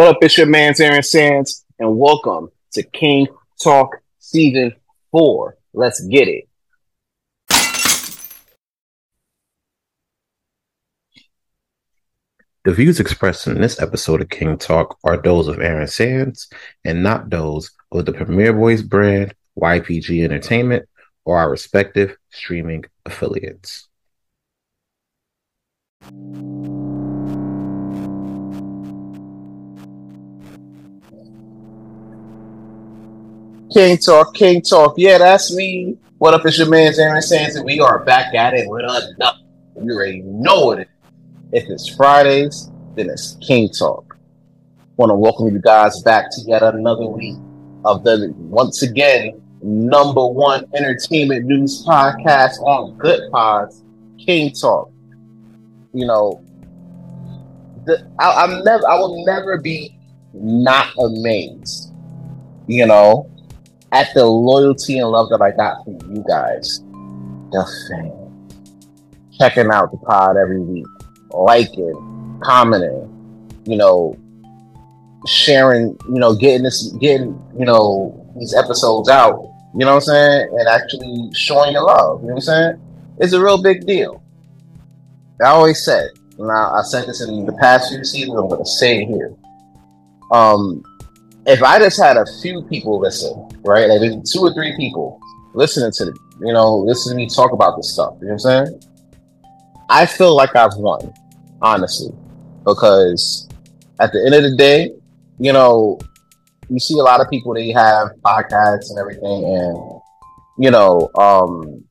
What up? It's your man Aaron Sands, and welcome to King Talk Season 4. Let's get it. The views expressed in this episode of King Talk are those of Aaron Sands and not those of the Premiere Boyz brand, YPG Entertainment, or our respective streaming affiliates. King Talk, King Talk. Yeah, that's me. What up? It's your man Aaron Sands, and we are back at it with another. You already know it. If it's Fridays, then it's King Talk. Want to welcome you guys back to yet another week of the once again number one entertainment news podcast on Goodpods, King Talk. You know, the, I, I'm never, I will never be not amazed. You know, at the loyalty and love that I got from you guys, the fans, checking out the pod every week, liking, commenting, you know, sharing, you know, getting this, getting, you know, these episodes out, you know what I'm saying, and actually showing your love, you know what I'm saying? It's a real big deal. I always said, now I said this in the past few seasons, I'm gonna say it here. Um, if I just had a few people listen, right, like maybe two or three people listening to the, you know, listen to me talk about this stuff, you know what I'm saying? I feel like I've won, honestly, because at the end of the day, you know, you see a lot of people they have podcasts and everything, and you know, um,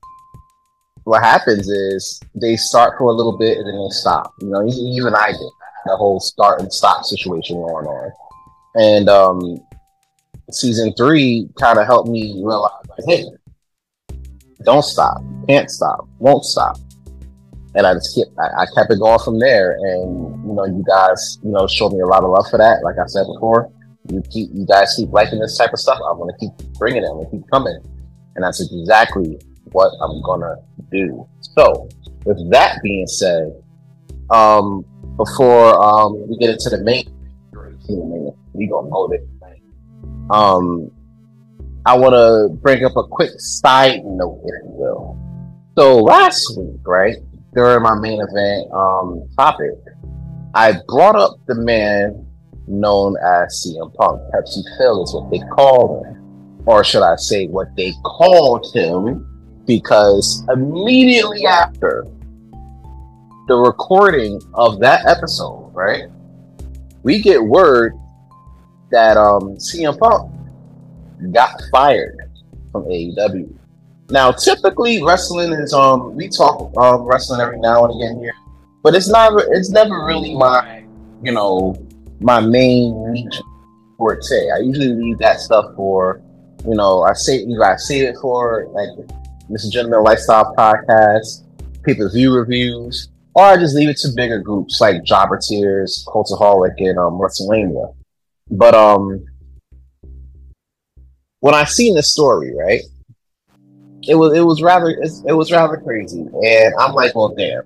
what happens is they start for a little bit and then they stop. You know, even I did the whole start and stop situation going on and um, season three kind of helped me realize, like, hey, don't stop, can't stop, won't stop. And I just kept, I, I kept it going from there. And you know, you guys, you know, showed me a lot of love for that. Like I said before, you keep, you guys keep liking this type of stuff. I'm gonna keep bringing it. I'm gonna keep coming, and that's exactly what I'm gonna do. So, with that being said, um, before um, we get into the main we gonna know it. Um, I want to bring up a quick side note, if you will. So last week, right during my main event um, topic, I brought up the man known as CM Punk. Pepsi Phil is what they call him, or should I say, what they called him, because immediately after the recording of that episode, right, we get word that um, CM Punk got fired from AEW. Now, typically, wrestling is um we talk um wrestling every now and again here, but it's not it's never really my you know my main forte. I usually leave that stuff for you know I say I save it for like Mr. Gentleman Lifestyle podcast, per view reviews, or I just leave it to bigger groups like Jobber Tears, Cultaholic, and um, WrestleMania. But um, when I seen this story, right, it was it was rather it was rather crazy, and I'm like, well, damn.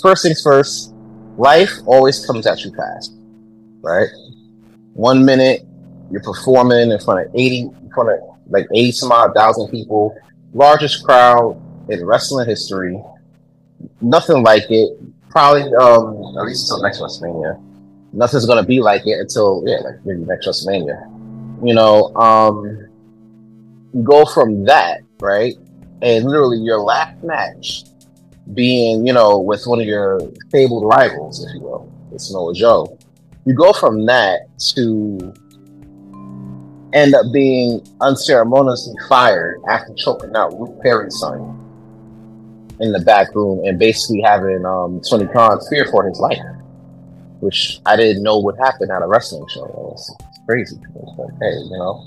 First things first, life always comes at you fast, right? One minute you're performing in front of eighty, in front of like eighty some odd thousand people, largest crowd in wrestling history. Nothing like it. Probably um at least until next WrestleMania nothing's gonna be like it until yeah, like maybe next WrestleMania. You know, um, you go from that right, and literally your last match being you know with one of your fabled rivals, if you will, it's Samoa Joe. You go from that to end up being unceremoniously fired after choking out Luke Perry's son in the back room and basically having um, Tony Khan fear for his life which I didn't know would happen at a wrestling show. It was crazy. It was like, hey, you know,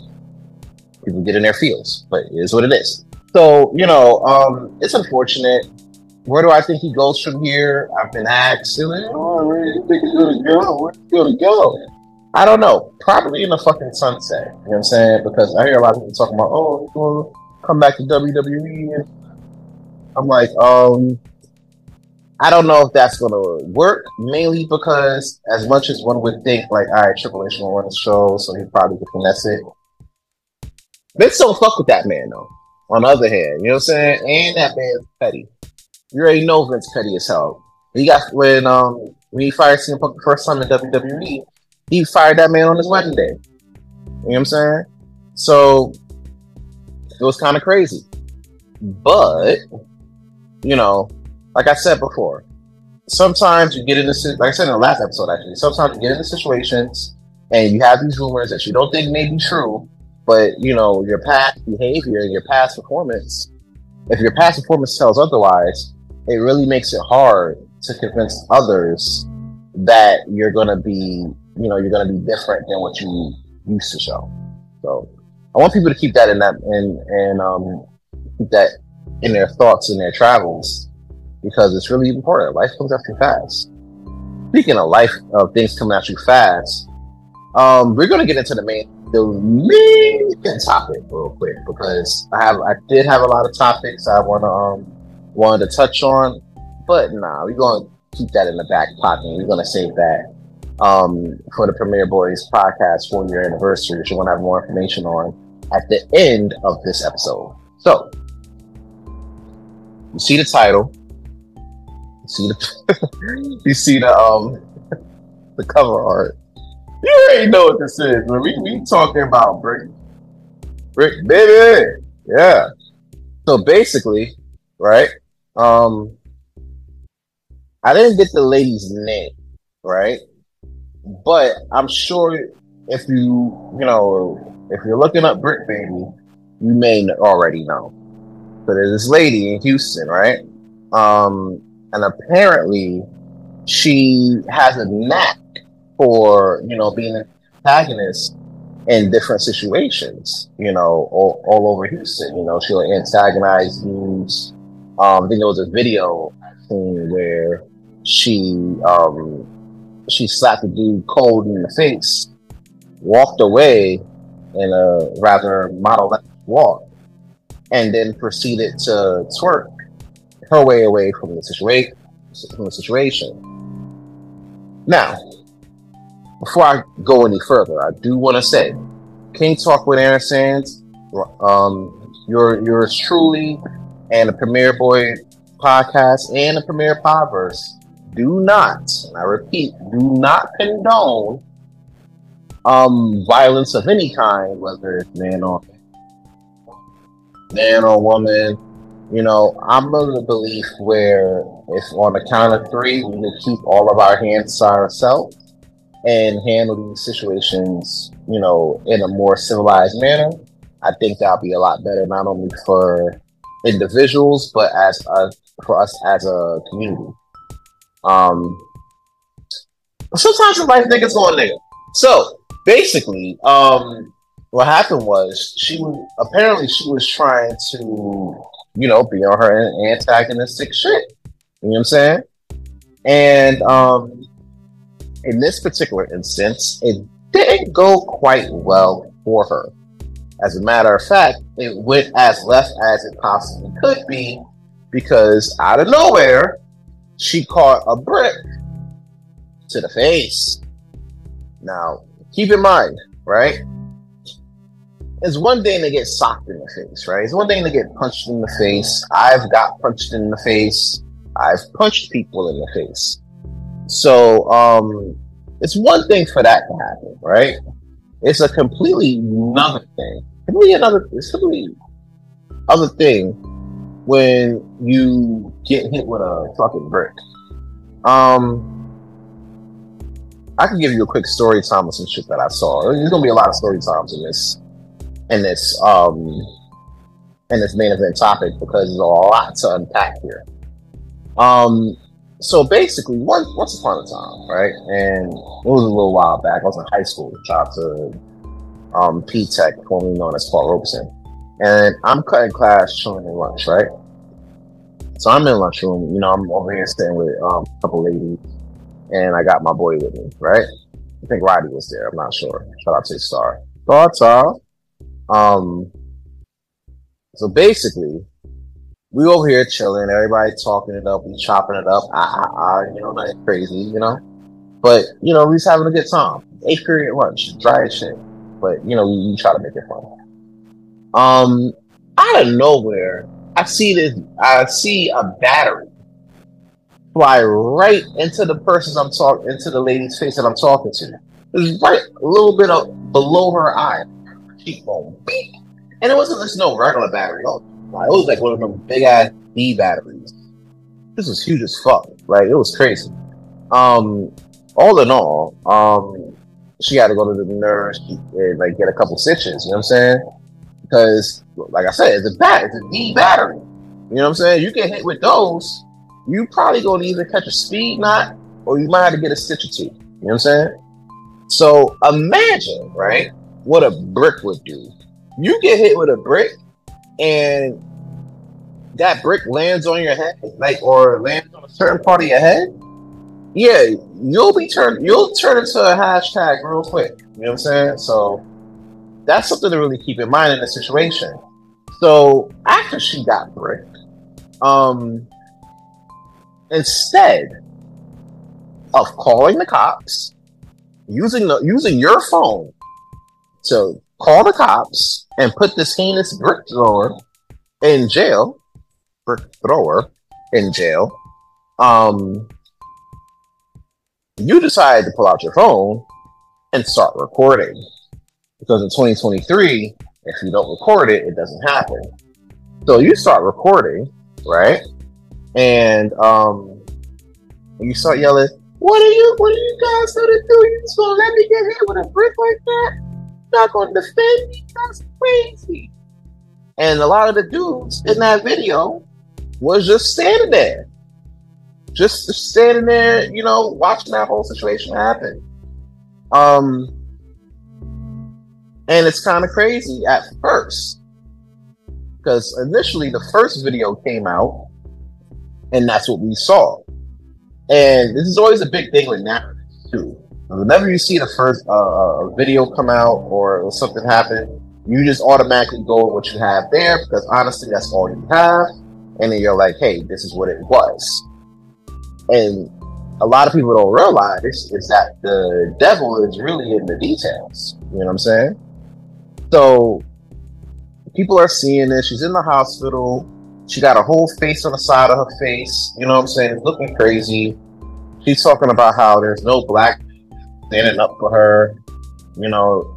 people get in their feels, but it is what it is. So, you know, um, it's unfortunate. Where do I think he goes from here? I've been asked, oh, where do you think he's gonna go? Where's he gonna go? I don't know. Probably in the fucking sunset. You know what I'm saying? Because I hear a lot of people talking about, oh, he's gonna come back to WWE. And I'm like, um, I don't know if that's going to work, mainly because as much as one would think, like, all right, Triple H will run the show, so he probably could finesse it. Vince don't fuck with that man, though. On the other hand, you know what I'm saying? And that man's petty. You already know Vince petty as hell. He got when um when he fired CM Punk the first time in WWE, he fired that man on his wedding day. You know what I'm saying? So it was kind of crazy. But you know, like I said before, sometimes you get in into like I said in the last episode actually, sometimes you get into situations and you have these rumors that you don't think may be true, but you know, your past behavior and your past performance, if your past performance tells otherwise, it really makes it hard to convince others that you're gonna be, you know, you're gonna be different than what you used to show. So I want people to keep that in that and and um keep that in their thoughts and their travels because it's really important. Life comes at you fast. Speaking of life of things coming at you fast, um, we're gonna get into the main the main topic real quick because I have I did have a lot of topics I wanna um wanted to touch on, but nah, we're gonna keep that in the back pocket. We're gonna save that um for the Premiere Boyz podcast four year anniversary, which you want to have more information on at the end of this episode. So you see the title, you see the you see the um the cover art. You already know what this is. When we we talking about brick, brick baby, yeah. So basically, right? Um, I didn't get the lady's name, right? But I'm sure if you, you know, if you're looking up Brick Baby, you may already know. So there's this lady in Houston, right? Um, and apparently she has a knack for, you know, being an antagonist in different situations, you know, all, all over Houston. You know, she'll antagonize dudes um, I think there was a video where she um, she slapped a dude cold in the face, walked away in a rather model walk, and then proceeded to twerk her way away from the situation. From the situation. Now, before I go any further, I do want to say, King Talk with Aaron Sands, um, you're yours truly and the Premiere Boy podcast and the Premiere Podverse do not, and I repeat, do not condone um violence of any kind, whether it's man or man or woman. You know, I'm of the belief where if on the count of three we can keep all of our hands to ourselves and handle these situations, you know, in a more civilized manner, I think that'll be a lot better, not only for individuals, but as a, for us as a community. Um, sometimes your life niggas going nigga. So basically, um, what happened was she was apparently she was trying to, you know, be on her antagonistic shit. You know what I'm saying? And um, in this particular instance, it didn't go quite well for her. As a matter of fact, it went as left as it possibly could be because out of nowhere, she caught a brick to the face. Now, keep in mind, right? It's one thing to get socked in the face, right? It's one thing to get punched in the face. I've got punched in the face. I've punched people in the face. So, um, it's one thing for that to happen, right? It's a completely another thing. Completely another. It's completely other thing when you get hit with a fucking brick. Um, I can give you a quick story time of some shit that I saw. There's gonna be a lot of story times in this, in this, um, in this main event topic because there's a lot to unpack here. Um, so basically, once once upon a time, right, and it was a little while back. I was in high school, childhood, um, P Tech, formerly known as Paul Robeson, and I'm cutting class, chilling in lunch, right. So I'm in lunchroom, you know, I'm over here staying with um, a couple ladies, and I got my boy with me, right. I think Roddy was there. I'm not sure. Shout out to Star. Thoughts are, um, so basically, we over here chilling, everybody talking it up, we chopping it up, ah, ah, ah, you know, nothing crazy, you know. But you know, we having a good time. Eighth period lunch, dry as shit. But you know, you, try to make it fun. Um, out of nowhere, I see this. I see a battery fly right into the person I'm talking, into the lady's face that I'm talking to. It's right a little bit of below her eye, cheekbone, beep. and it wasn't just no regular battery. It was like one of them big ass D batteries. This was huge as fuck. Like it was crazy. Um, all in all, um, she had to go to the nurse and like get a couple stitches. You know what I'm saying? Because, like I said, it's a bat, it's a D battery. You know what I'm saying? You get hit with those, you probably gonna either catch a speed knot or you might have to get a stitch or two. You know what I'm saying? So imagine, right, what a brick would do. You get hit with a brick and that brick lands on your head, like or lands on a certain part of your head, yeah, you'll be turned you'll turn into a hashtag real quick. You know what I'm saying? So that's something to really keep in mind in the situation. So after she got bricked, um, instead of calling the cops, using the using your phone to call the cops and put this heinous brick thrower in jail, brick thrower in jail, um, you decide to pull out your phone and start recording. Because in 2023, if you don't record it, it doesn't happen. So you start recording, right? And um, you start yelling, "What are you? What are you guys gonna do? You just gonna let me get hit with a brick like that? Not gonna defend me? That's crazy." And a lot of the dudes in that video was just standing there, just standing there, you know, watching that whole situation happen. Um, and it's kind of crazy at first because initially the first video came out and that's what we saw. And this is always a big thing with narratives too. Whenever you see the first uh, uh video come out or something happen, you just automatically go with what you have there because honestly, that's all you have. And then you're like, hey, this is what it was. And a lot of people don't realize is that the devil is really in the details. You know what I'm saying? So people are seeing this. She's in the hospital. She got a whole face on the side of her face. You know what I'm saying? It's looking crazy. She's talking about how there's no black standing up for her. You know,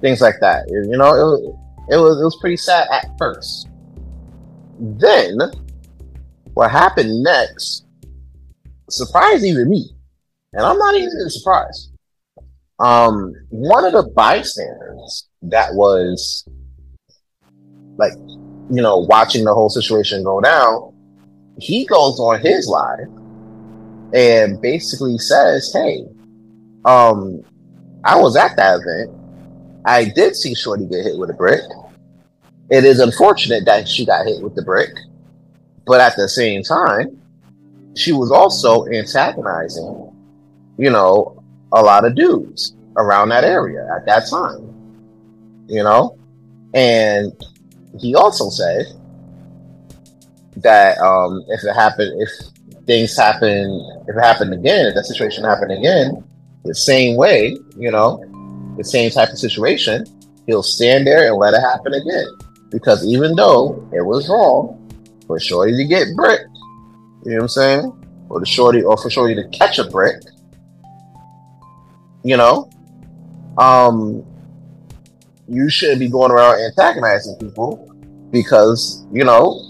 things like that. You know, it, was, it was it was pretty sad at first. Then, what happened next surprised even me, and I'm not even surprised. Um, one of the bystanders that was like, you know, watching the whole situation go down, he goes on his live and basically says, "Hey, um, I was at that event. I did see Shorty get hit with a brick. It is unfortunate that she got hit with the brick, but at the same time, she was also antagonizing, you know, a lot of dudes around that area at that time. You know? And he also said that um, if it happened, if things happen, if it happened again, if that situation happened again, the same way, you know, the same type of situation, he'll stand there and let it happen again. Because even though it was wrong for Shorty to get bricked, you know what I'm saying? Or the Shorty, or for Shorty to catch a brick, you know, um, you shouldn't be going around antagonizing people because, you know,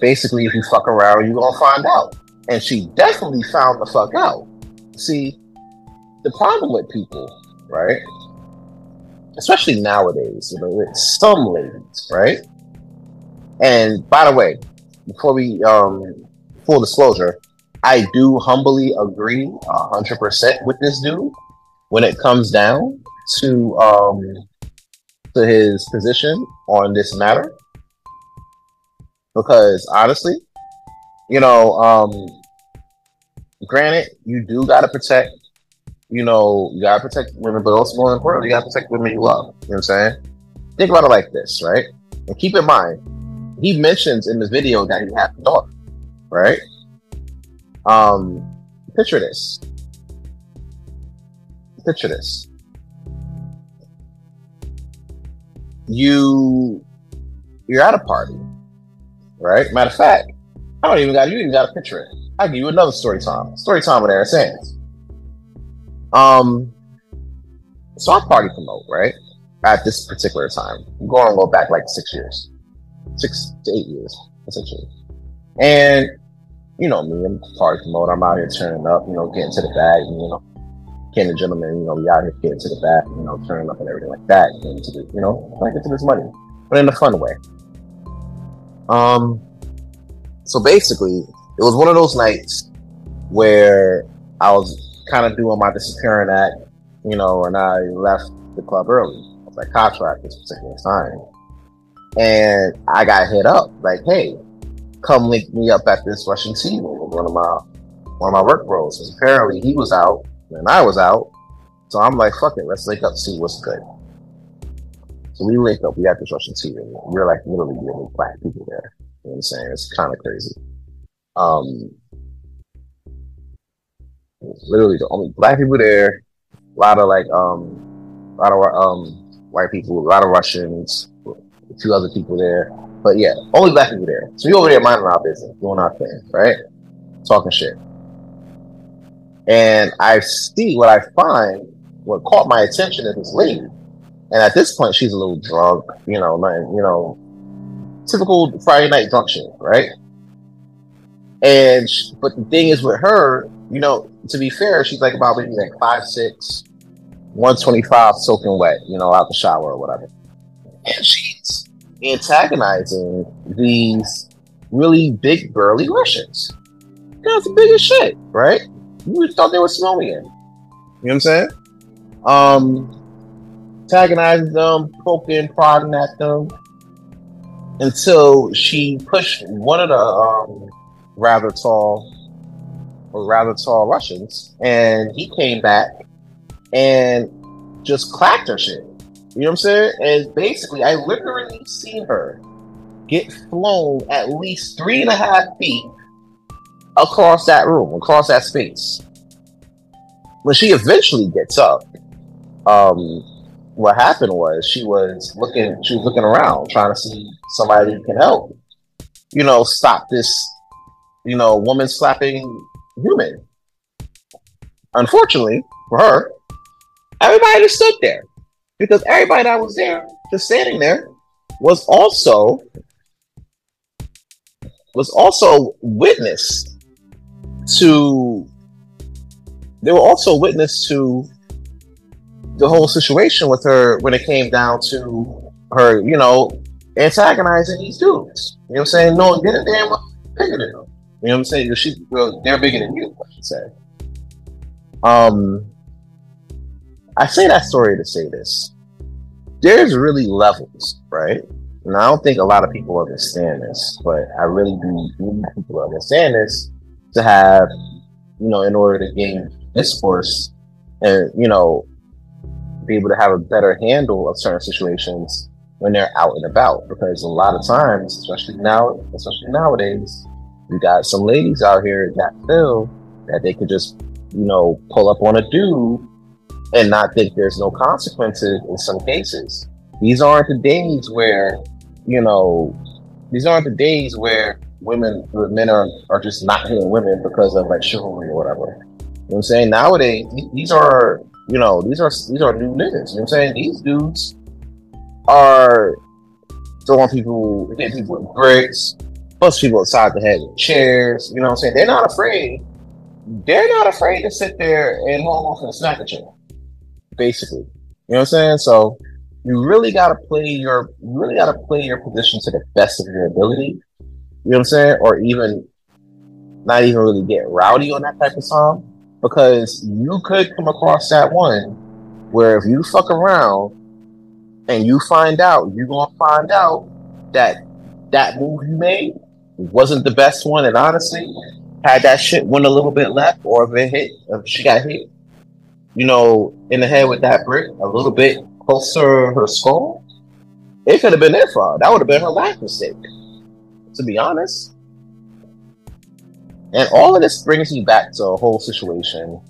basically if you fuck around, you're gonna find out. And she definitely found the fuck out. See, the problem with people, right? Especially nowadays, you know, with some ladies, right? And by the way, before we um full disclosure, I do humbly agree hundred percent with this dude when it comes down to um to his position on this matter because honestly you know um granted you do got to protect you know you got to protect women but also more importantly, you got to protect women you love you know what i'm saying think about it like this right and keep in mind he mentions in the video that he had a daughter, right? Um, picture this. Picture this. You you're at a party, right? Matter of fact, I don't even got you even got a picture it. I give you another story time. Story time with Aaron Sands. Um, so I party promote right at this particular time. I'm going to go back like six years, six to eight years essentially, and you know me, I'm party promote. I'm out here turning up, you know, getting to the bag, you know, getting the gentleman, you know, we out here getting to the bag, you know, turning up and everything like that, getting to the, you know, trying to get to this money, but in a fun way. Um, so basically, it was one of those nights where I was kind of doing my disappearing act, you know, and I left the club early. I was like contract this particular time. And I got hit up like, hey, come link me up at this Russian tea room with one of my one of my work bros. Because apparently he was out and I was out. So I'm like, fuck it, let's link up, see what's good. So we linked up, we had this Russian tea room. We are like literally the only black people there. You know what I'm saying? It's kind of crazy. Um, literally the only black people there. A lot of like um, a lot of um white people, a lot of Russians, a few other people there. But yeah, only black people there. So we over there minding our business, doing our thing, right? Talking shit. And I see what I find. What caught my attention is this lady, and at this point she's a little drunk, you know, you know, typical Friday night drunk shit, right? And she, but the thing is with her, you know, to be fair, she's like about maybe like five six, one twenty five, soaking wet, you know, out the shower or whatever. And she's antagonizing these really big burly Russians. That's the biggest shit, right? You thought they were in. You know what I'm saying? Um, antagonizing them, poking, prodding at them, until she pushed one of the um, rather tall or rather tall Russians, and he came back and just clapped her shit. You know what I'm saying? And basically, I literally seen her get flown at least three and a half feet across that room, across that space. When she eventually gets up, um, what happened was she was looking she was looking around trying to see somebody who can help you know stop this you know woman slapping human unfortunately for her everybody just stood there because everybody that was there just standing there was also was also witness to they were also witness to the whole situation with her when it came down to her, you know, antagonizing these dudes. You know what I'm saying? No one did a damn bigger than them. You know what I'm saying? She, well, they're bigger than you, I should say. Um, I say that story to say this. There's really levels, right? And I don't think a lot of people understand this, but I really do need people to understand this to have, you know, in order to gain discourse and, you know, be able to have a better handle of certain situations when they're out and about. Because a lot of times, especially now, especially nowadays, you got some ladies out here that feel that they could just, you know, pull up on a dude and not think there's no consequences in some cases. These aren't the days where, you know, these aren't the days where women, men are, are just not hitting women because of like chivalry or whatever. You know what I'm saying? Nowadays, these are you know, these are these are new niggas. You know what I'm saying? These dudes are throwing people, hitting people with bricks, plus people inside the head with chairs. You know what I'm saying? They're not afraid. They're not afraid to sit there and hold on off and snack you. Basically. You know what I'm saying? So you really gotta play your you really gotta play your position to the best of your ability. You know what I'm saying? Or even not even really get rowdy on that type of song because you could come across that one where if you fuck around and you find out, you're gonna find out that that move you made wasn't the best one, and honestly, had that shit went a little bit left, or if it hit, if she got hit, you know, in the head with that brick a little bit closer her skull, it could have been their fault. That would have been her last mistake. to be honest. And all of this brings me back to a whole situation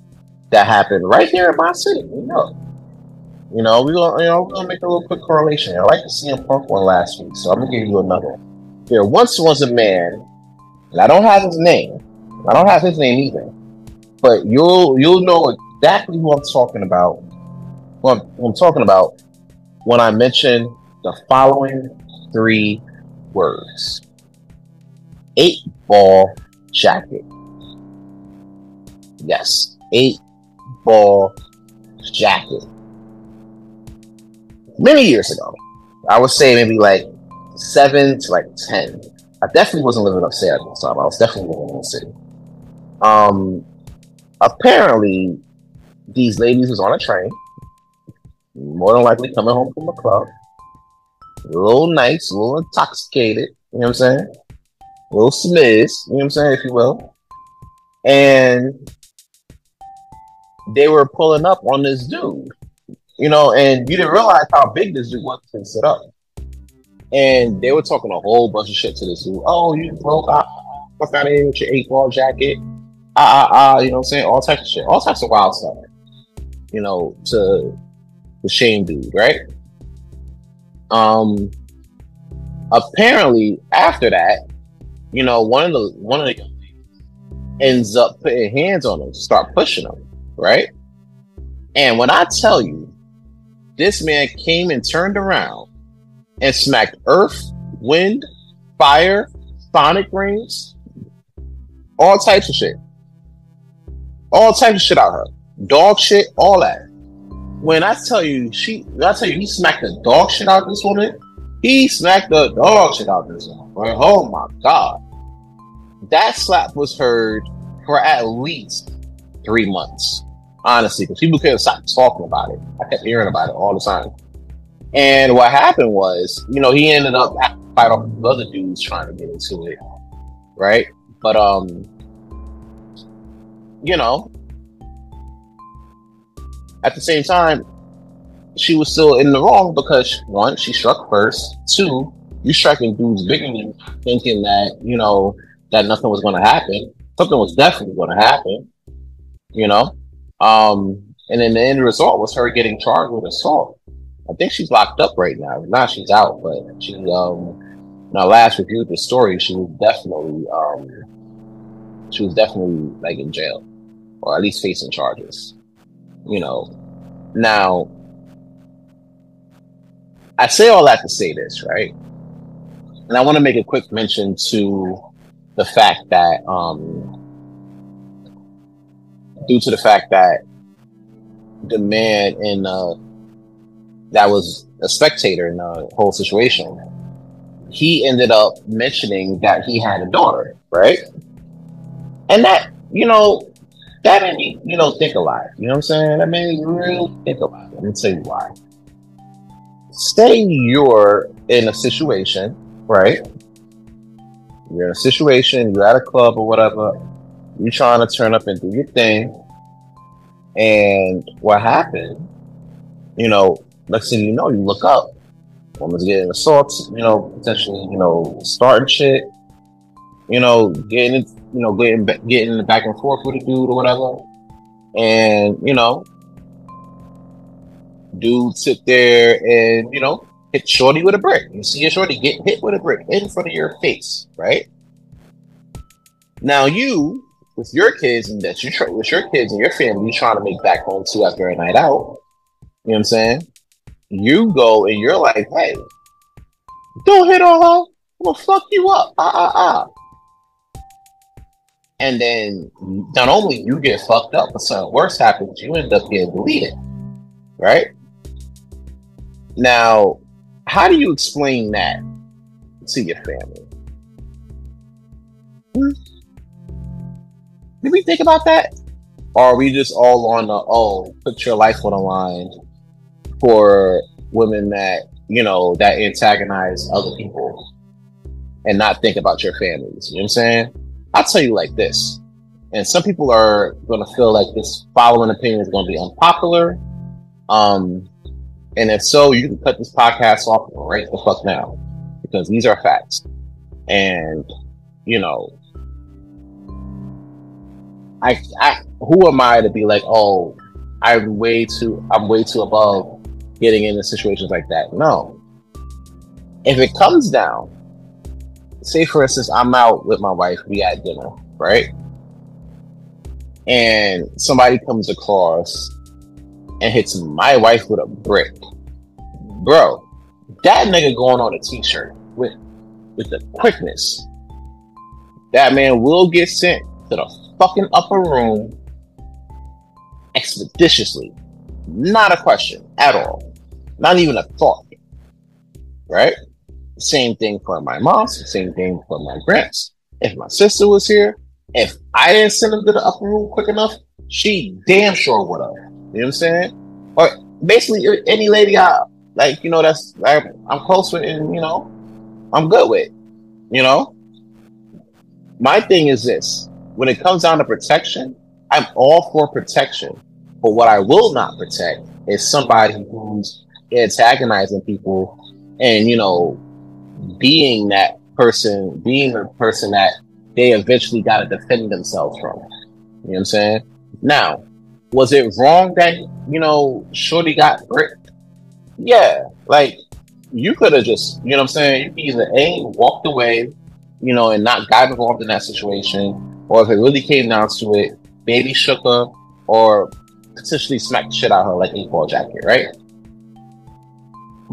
that happened right here in my city. You know, we're gonna you know we're gonna make a little quick correlation. I like to see CM Punk one last week, so I'm gonna give you another. There once was a man, and I don't have his name. I don't have his name either, but you'll you'll know exactly who I'm talking about. I'm, I'm talking about when I mention the following three words: eight ball jacket. Yes, eight ball jacket. Many years ago, I would say maybe like seven to like ten. I definitely wasn't living upstate at the time. I was definitely living in the city. Um, apparently, these ladies was on a train, more than likely coming home from a club, a little nice, a little intoxicated. You know what I'm saying? A little smiz. You know what I'm saying, if you will. And they were pulling up on this dude, you know, and you didn't realize how big this dude was to sit up. And they were talking a whole bunch of shit to this dude. Oh, you broke out, fuck out of here with your eight ball jacket. Ah, ah, ah, you know what I'm saying? All types of shit, all types of wild stuff, you know, to the shame dude, right? Um, apparently after that, you know, one of the one of the ends up putting hands on him, start pushing him right? And when I tell you, this man came and turned around and smacked earth, wind, fire, sonic rings, all types of shit. All types of shit out her. Dog shit, all that. When I tell you she I tell you he smacked the dog shit out of this woman, he smacked the dog shit out of this woman. Oh my god. That slap was heard for at least three months, honestly, because people couldn't stop talking about it. I kept hearing about it all the time. And what happened was, you know, he ended up fighting off other dudes trying to get into it, right? But um, you know, at the same time, she was still in the wrong because one, she struck first. Two, you striking dudes bigger than you, thinking that you know that nothing was going to happen. Something was definitely going to happen you know? Um, and then the end result was her getting charged with assault. I think she's locked up right now. Now she's out, but she, um, when I last reviewed the story, she was definitely, um, she was definitely like in jail or at least facing charges, you know? Now, I say all that to say this, right? And I want to make a quick mention to the fact that, um, due to the fact that the man in uh, that was a spectator in the whole situation, he ended up mentioning that he had a daughter, right? And that, you know, that made me, you know, think a lot. You know what I'm saying? That made me really think a lot. Let me tell you why. Say you're in a situation, right? You're in a situation, you're at a club or whatever, you are trying to turn up and do your thing. And what happened, you know, next thing you know, you look up, woman's getting assaulted, you know, potentially, you know, starting shit, you know, getting, you know, getting, getting back and forth with a dude or whatever. And, you know, dude sit there and, you know, hit shorty with a brick. You see a shorty get hit with a brick in front of your face, right? Now you with your kids and that you try with your kids and your family you trying to make back home to after a night out. You know what I'm saying? You go and you're like, hey, don't hit on her. I'm gonna fuck you up. Ah ah ah. And then not only you get fucked up, but something worse happens, you end up getting deleted. Right? Now, how do you explain that to your family? Hmm? Did we think about that? Or are we just all on the oh, put your life on the line for women that, you know, that antagonize other people and not think about your families? You know what I'm saying? I'll tell you like this. And some people are gonna feel like this following opinion is gonna be unpopular. Um, and if so, you can cut this podcast off right the fuck now. Because these are facts. And, you know, I, I, who am I to be like, oh, I'm way too, I'm way too above getting into situations like that. No. If it comes down, say for instance, I'm out with my wife, we at dinner, right? And somebody comes across and hits my wife with a brick. Bro, that nigga going on a t-shirt with with the quickness. That man will get sent to the fucking upper room expeditiously. Not a question at all. Not even a thought. Right? Same thing for my mom. Same thing for my grands. If my sister was here, if I didn't send them to the upper room quick enough, she damn sure would have. You know what I'm saying? Or basically any lady I like, you know, that's I'm, I'm close with and you know, I'm good with. You know? My thing is this when it comes down to protection, I'm all for protection. But what I will not protect is somebody who's antagonizing people and, you know, being that person, being the person that they eventually got to defend themselves from. You know what I'm saying? Now, was it wrong that, you know, Shorty got bricked? Yeah. Like, you could have just, you know what I'm saying? You either A, walked away, you know, and not got involved in that situation, or if it really came down to it, baby shook her, or potentially smacked shit out of her like eight ball jacket, right?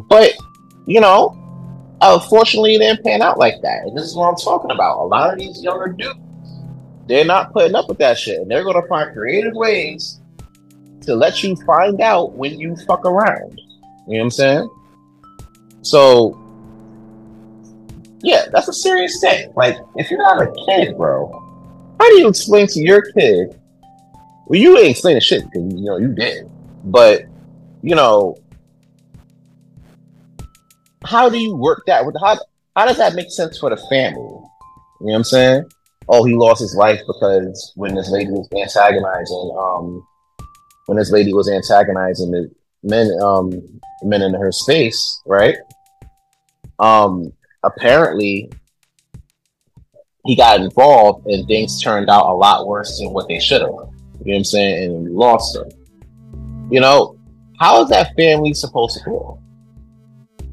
But, you know, uh, unfortunately, it didn't pan out like that. And this is what I'm talking about. A lot of these younger dudes, they're not putting up with that shit. And they're going to find creative ways to let you find out when you fuck around. You know what I'm saying? So, yeah, that's a serious thing. Like, if you're not a kid, bro, how do you explain to your kid? Well, you ain't explaining shit because you know you did, but you know, how do you work that with how? How does that make sense for the family? You know what I'm saying? Oh, he lost his life because when this lady was antagonizing, um, when this lady was antagonizing the men, um, men in her space, right? Um, apparently he got involved and things turned out a lot worse than what they should have. You know what I'm saying? And lost her. You know, how is that family supposed to feel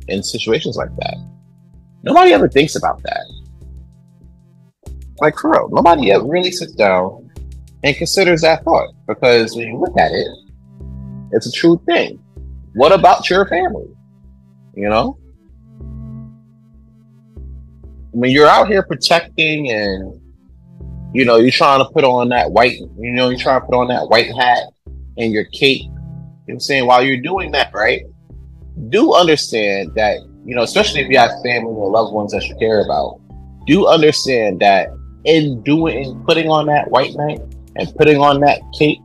in situations like that? Nobody ever thinks about that. Like for real, nobody ever really sits down and considers that thought because when you look at it, it's a true thing. What about your family? You know? When you're out here protecting and you know, you're trying to put on that white, you know, you're trying to put on that white hat and your cape. You know what I'm saying? While you're doing that, right? Do understand that, you know, especially if you have family or loved ones that you care about, do understand that in doing in putting on that white knight and putting on that cape,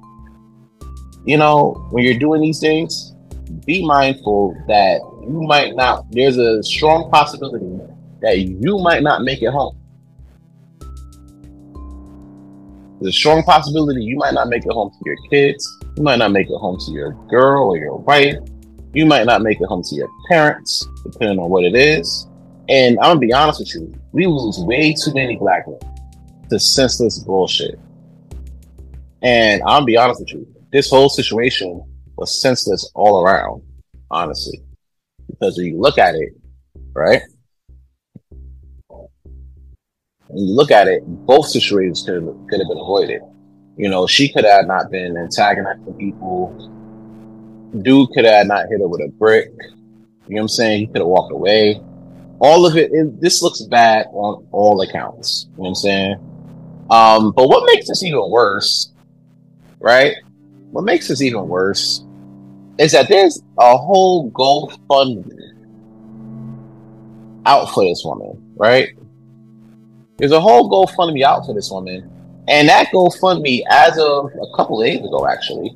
you know, when you're doing these things, be mindful that you might not, there's a strong possibility that you might not make it home. There's a strong possibility you might not make it home to your kids. You might not make it home to your girl or your wife. You might not make it home to your parents, depending on what it is. And I'm gonna be honest with you, we lose way too many black men to senseless bullshit. And I'm gonna be honest with you, this whole situation was senseless all around, honestly. Because when you look at it, right? When you look at it, both situations could could have been avoided. You know, she could have not been antagonizing people. Dude could have not hit her with a brick. You know what I'm saying? He could have walked away. All of it, it, this looks bad on all accounts. You know what I'm saying? Um, but what makes this even worse, right? What makes this even worse is that there's a whole GoFundMe out for this woman, right? There's a whole GoFundMe out for this woman. And that GoFundMe, as of a couple of days ago, actually,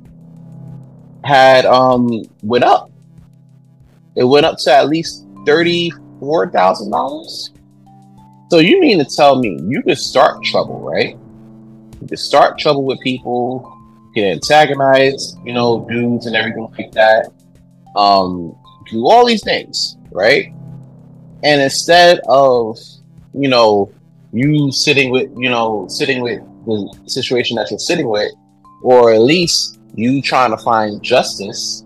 had um went up. It went up to at least thirty-four thousand dollars. So you mean to tell me you could start trouble, right? You could start trouble with people, you can antagonize, you know, dudes and everything like that. Um, do all these things, right? And instead of you know, you sitting with, you know, sitting with the situation that you're sitting with, or at least you trying to find justice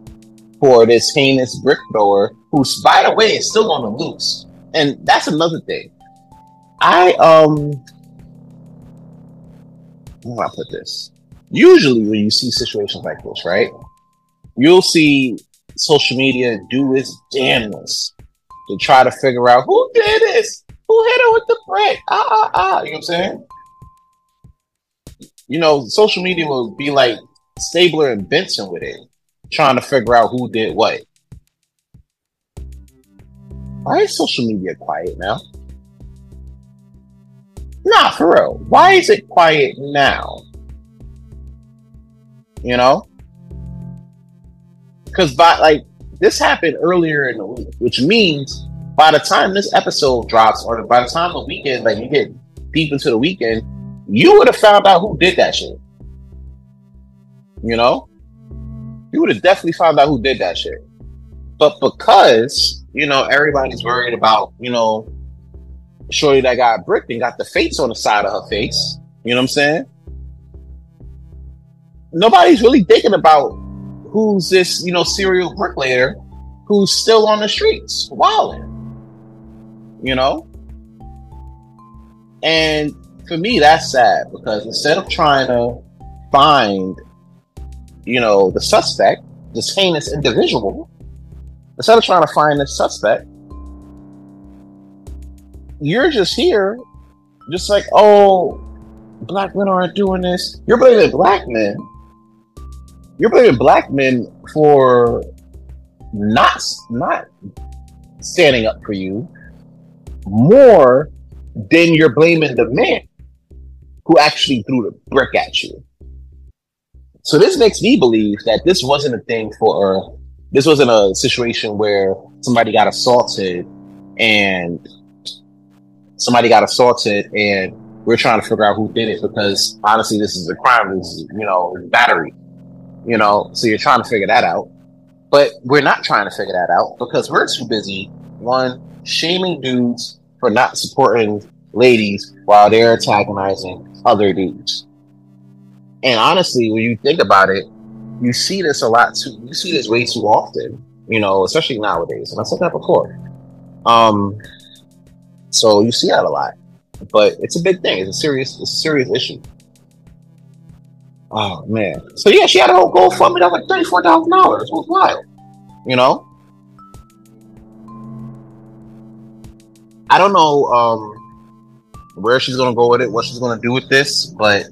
for this heinous brick thrower who's, by the way, is still on the loose. And that's another thing. I um how do I put this? Usually when you see situations like this, right? You'll see social media do its damnness to try to figure out who did this, who hit her with the brick. Ah ah ah. You know what I'm saying? You know, social media will be like Stabler and Benson with it, trying to figure out who did what. Why is social media quiet now? Nah, for real. Why is it quiet now? You know? Because by like this happened earlier in the week, which means by the time this episode drops, or by the time the weekend, like you get deep into the weekend, you would have found out who did that shit. You know? You would have definitely found out who did that shit. But because, you know, everybody's worried about, you know, shorty that got bricked and got the face on the side of her face. You know what I'm saying? Nobody's really thinking about who's this, you know, serial bricklayer who's still on the streets, wilding. You know? And for me, that's sad because instead of trying to find, you know, the suspect, this heinous individual, instead of trying to find the suspect, you're just here, just like, oh, black men aren't doing this. You're blaming black men. You're blaming black men for not not standing up for you more than you're blaming the man who actually threw the brick at you. So this makes me believe that this wasn't a thing for this wasn't a situation where somebody got assaulted and somebody got assaulted and we're trying to figure out who did it because honestly, this is a crime. This is, you know, battery, you know, so you're trying to figure that out. But we're not trying to figure that out because we're too busy, one, shaming dudes for not supporting ladies while they're antagonizing other dudes. And honestly, when you think about it, you see this a lot too. You see this way too often, you know, especially nowadays. And I said that before. Um, so you see that a lot, but it's a big thing. It's a serious, it's a serious issue. Oh man. So yeah, she had a whole GoFundMe that was like thirty four thousand dollars. It was wild. You know. I don't know um, where she's gonna go with it, what she's gonna do with this, but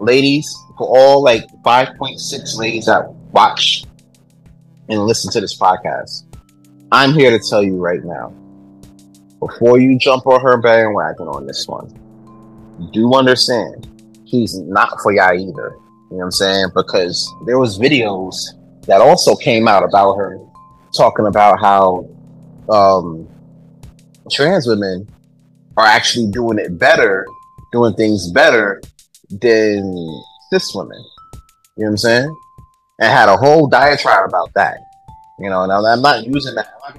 ladies, for all like five point six ladies that watch and listen to this podcast, I'm here to tell you right now before you jump on her bandwagon on this one, do understand he's not for y'all either. You know what I'm saying? Because there was videos that also came out about her talking about how um, trans women are actually doing it better, doing things better than cis women. You know what I'm saying? And had a whole diatribe about that. You know, now I'm not using that. I'm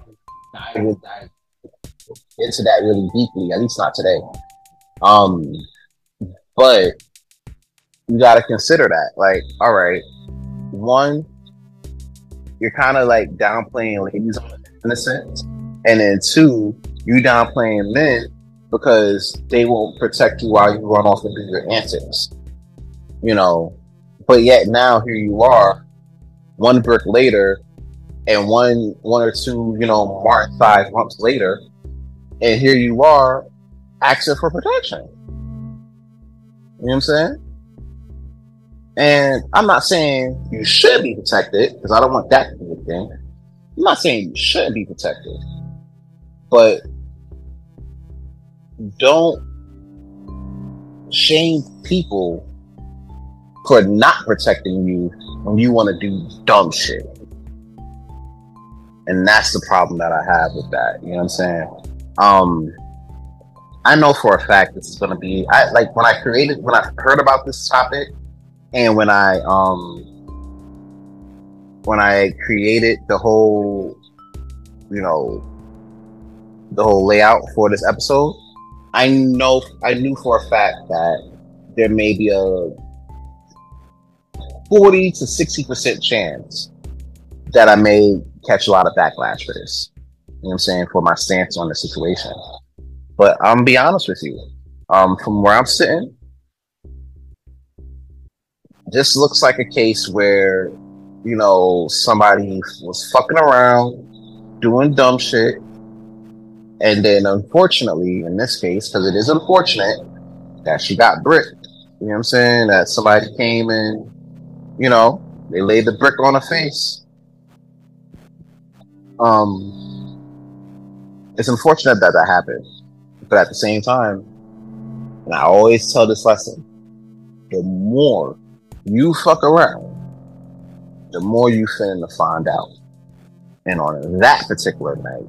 not into that really deeply, at least not today. Um, but you got to consider that. Like, all right, one, you're kind of like downplaying ladies in a sense, and then two, you downplaying men because they won't protect you while you run off and do your antics. You know, but yet now here you are, one brick later, and one one or two, you know, Martin size lumps later, and here you are asking for protection. You know what I'm saying? And I'm not saying you should be protected because I don't want that to be a thing. I'm not saying you shouldn't be protected, but don't shame people for not protecting you when you want to do dumb shit. And that's the problem that I have with that. You know what I'm saying? Um, I know for a fact this is going to be. I like when I created when I heard about this topic, and when I um when I created the whole, you know, the whole layout for this episode. I know I knew for a fact that there may be a 40 to 60% chance that I may catch a lot of backlash for this. You know what I'm saying? For my stance on the situation. But I'm gonna be honest with you. Um, from where I'm sitting, this looks like a case where, you know, somebody was fucking around, doing dumb shit, and then unfortunately, in this case, because it is unfortunate that she got bricked. You know what I'm saying? That somebody came and, you know, they laid the brick on her face. Um, it's unfortunate that that happened, but at the same time, and I always tell this lesson: the more you fuck around, the more you finna find out. And on that particular night,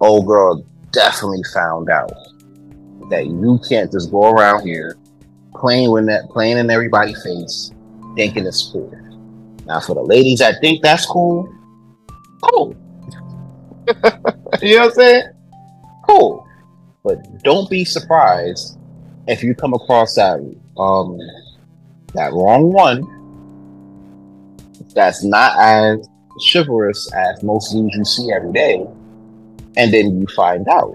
old girl definitely found out that you can't just go around here playing with that, playing in everybody's face, thinking it's cool. Now, for the ladies that think that's cool, cool. you know what I'm saying? Cool. But don't be surprised if you come across that um that wrong one that's not as chivalrous as most dudes you see every day, and then you find out.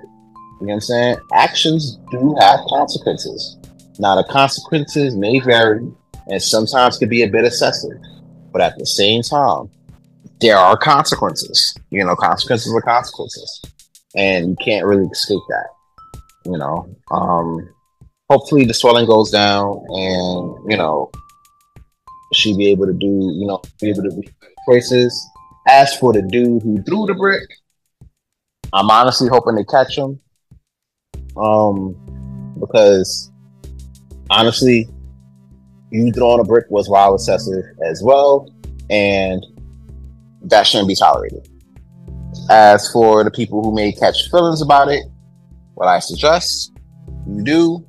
You know what I'm saying? Actions do have consequences. Now the consequences may vary and sometimes can be a bit excessive, but at the same time, there are consequences. You know, consequences are consequences, and you can't really escape that. You know, um, hopefully the swelling goes down, and you know, she be able to do, you know, be able to do choices. As for the dude who threw the brick, I'm honestly hoping to catch him. Um, because honestly, you throwing a brick was wild excessive as well, and that shouldn't be tolerated. As for the people who may catch feelings about it, what I suggest you do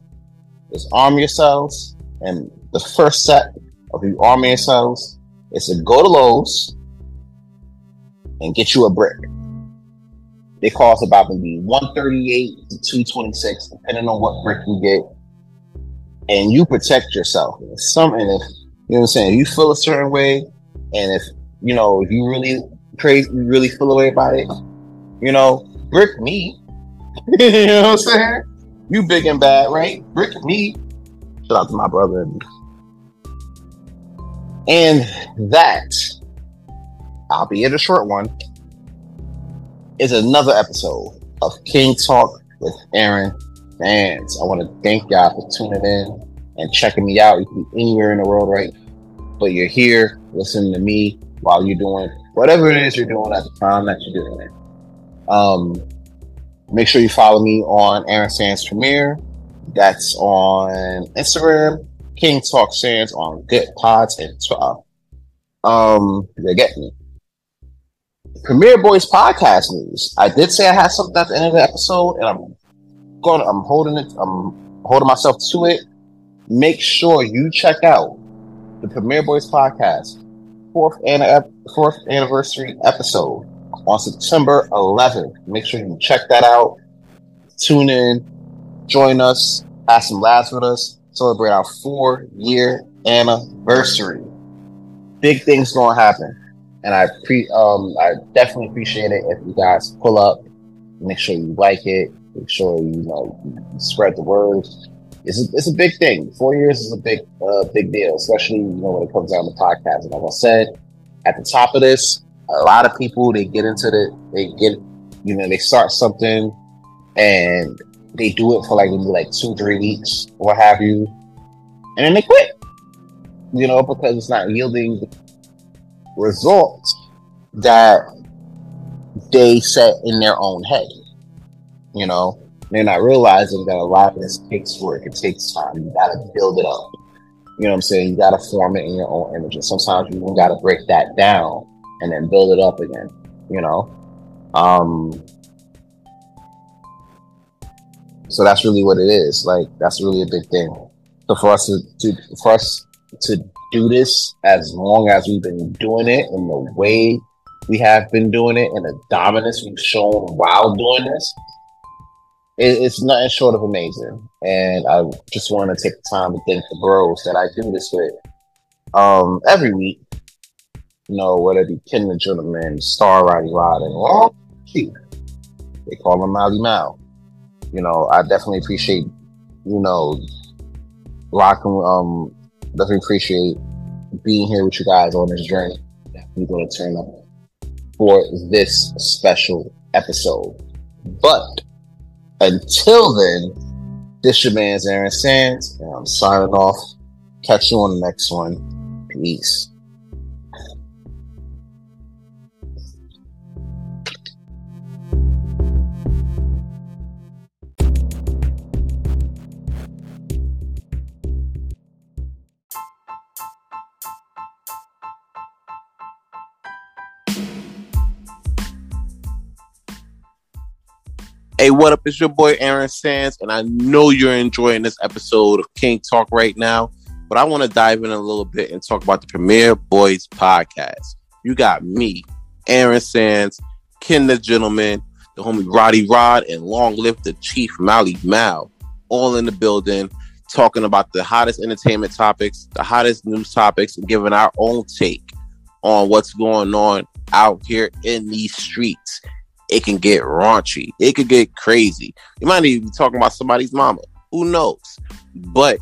is arm yourselves, and the first set of you arming yourselves is to go to Lowe's and get you a brick. They cost about maybe 138 to 226, depending on what brick you get. And you protect yourself. And some and if you know what I'm saying, you feel a certain way, and if you know, if you really crazy, you really feel a way about it, you know, brick me. you know what I'm saying? You big and bad, right? Brick me. Shout out to my brother. And that, I'll be in a short one, is another episode of King Talk with Aaron Sands. I want to thank y'all for tuning in and checking me out. You can be anywhere in the world right but you're here listening to me while you're doing whatever it is you're doing at the time that you're doing it. Um, make sure you follow me on Aaron Sands Premiere. That's on Instagram. King Talk Sands on Good Pods and Twitter. Um, you get me. Premiere Boyz podcast news. I did say I had something at the end of the episode, and I'm going. I'm holding it. I'm holding myself to it. Make sure you check out the Premiere Boyz podcast fourth an- fourth anniversary episode on September 11th. Make sure you check that out. Tune in, join us, have some laughs with us, celebrate our four year anniversary. Big things gonna happen, and I pre um I definitely appreciate it if you guys pull up. Make sure you like it. Make sure you know spread the word. It's a, it's a big thing. Four years is a big uh, big deal, especially you know when it comes down to podcasting. Like I said at the top of this, a lot of people they get into the they get you know they start something and they do it for like maybe like two three weeks what have you, and then they quit. You know because it's not yielding results that they set in their own head. You know, they're not realizing that a lot of this takes work. It takes time. You got to build it up. You know what I'm saying? You got to form it in your own image. And sometimes you even got to break that down and then build it up again. You know? Um, so that's really what it is. Like, that's really a big thing. So for us to, to for us to do this as long as we've been doing it in the way we have been doing it and the dominance we've shown while doing this, it, it's nothing short of amazing. And I just want to take the time to thank the bros that I do this with um, every week. You know, whether it be Ken the Gentleman, Star Roddy Rod, and all they call him Molly Mal. You know, I definitely appreciate, you know, rocking, um, definitely appreciate being here with you guys on this journey we're going to turn up for this special episode. But until then, this your man's Aaron Sands, and I'm signing off. Catch you on the next one. Peace. Hey, what up? It's your boy Aaron Sands, and I know you're enjoying this episode of King Talk right now. But I want to dive in a little bit and talk about the Premiere Boyz podcast. You got me, Aaron Sands, Ken the Gentleman, the homie Roddy Rod, and long live the Chief Mally Mal, all in the building, talking about the hottest entertainment topics, the hottest news topics, and giving our own take on what's going on out here in these streets it can get raunchy. It could get crazy. You might even be talking about somebody's mama. Who knows? But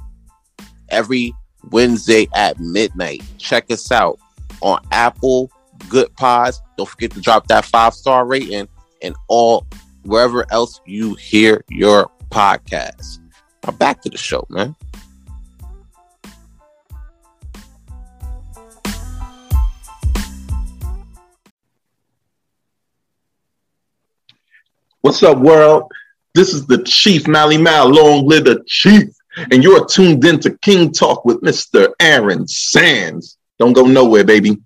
every Wednesday at midnight, check us out on Apple, Goodpods. Don't forget to drop that five star rating and all wherever else you hear your podcast. Now back to the show, man. What's up, world? This is the Chief Mally Mal. Long live the Chief. And you're tuned in to King Talk with Mr. Aaron Sands. Don't go nowhere, baby.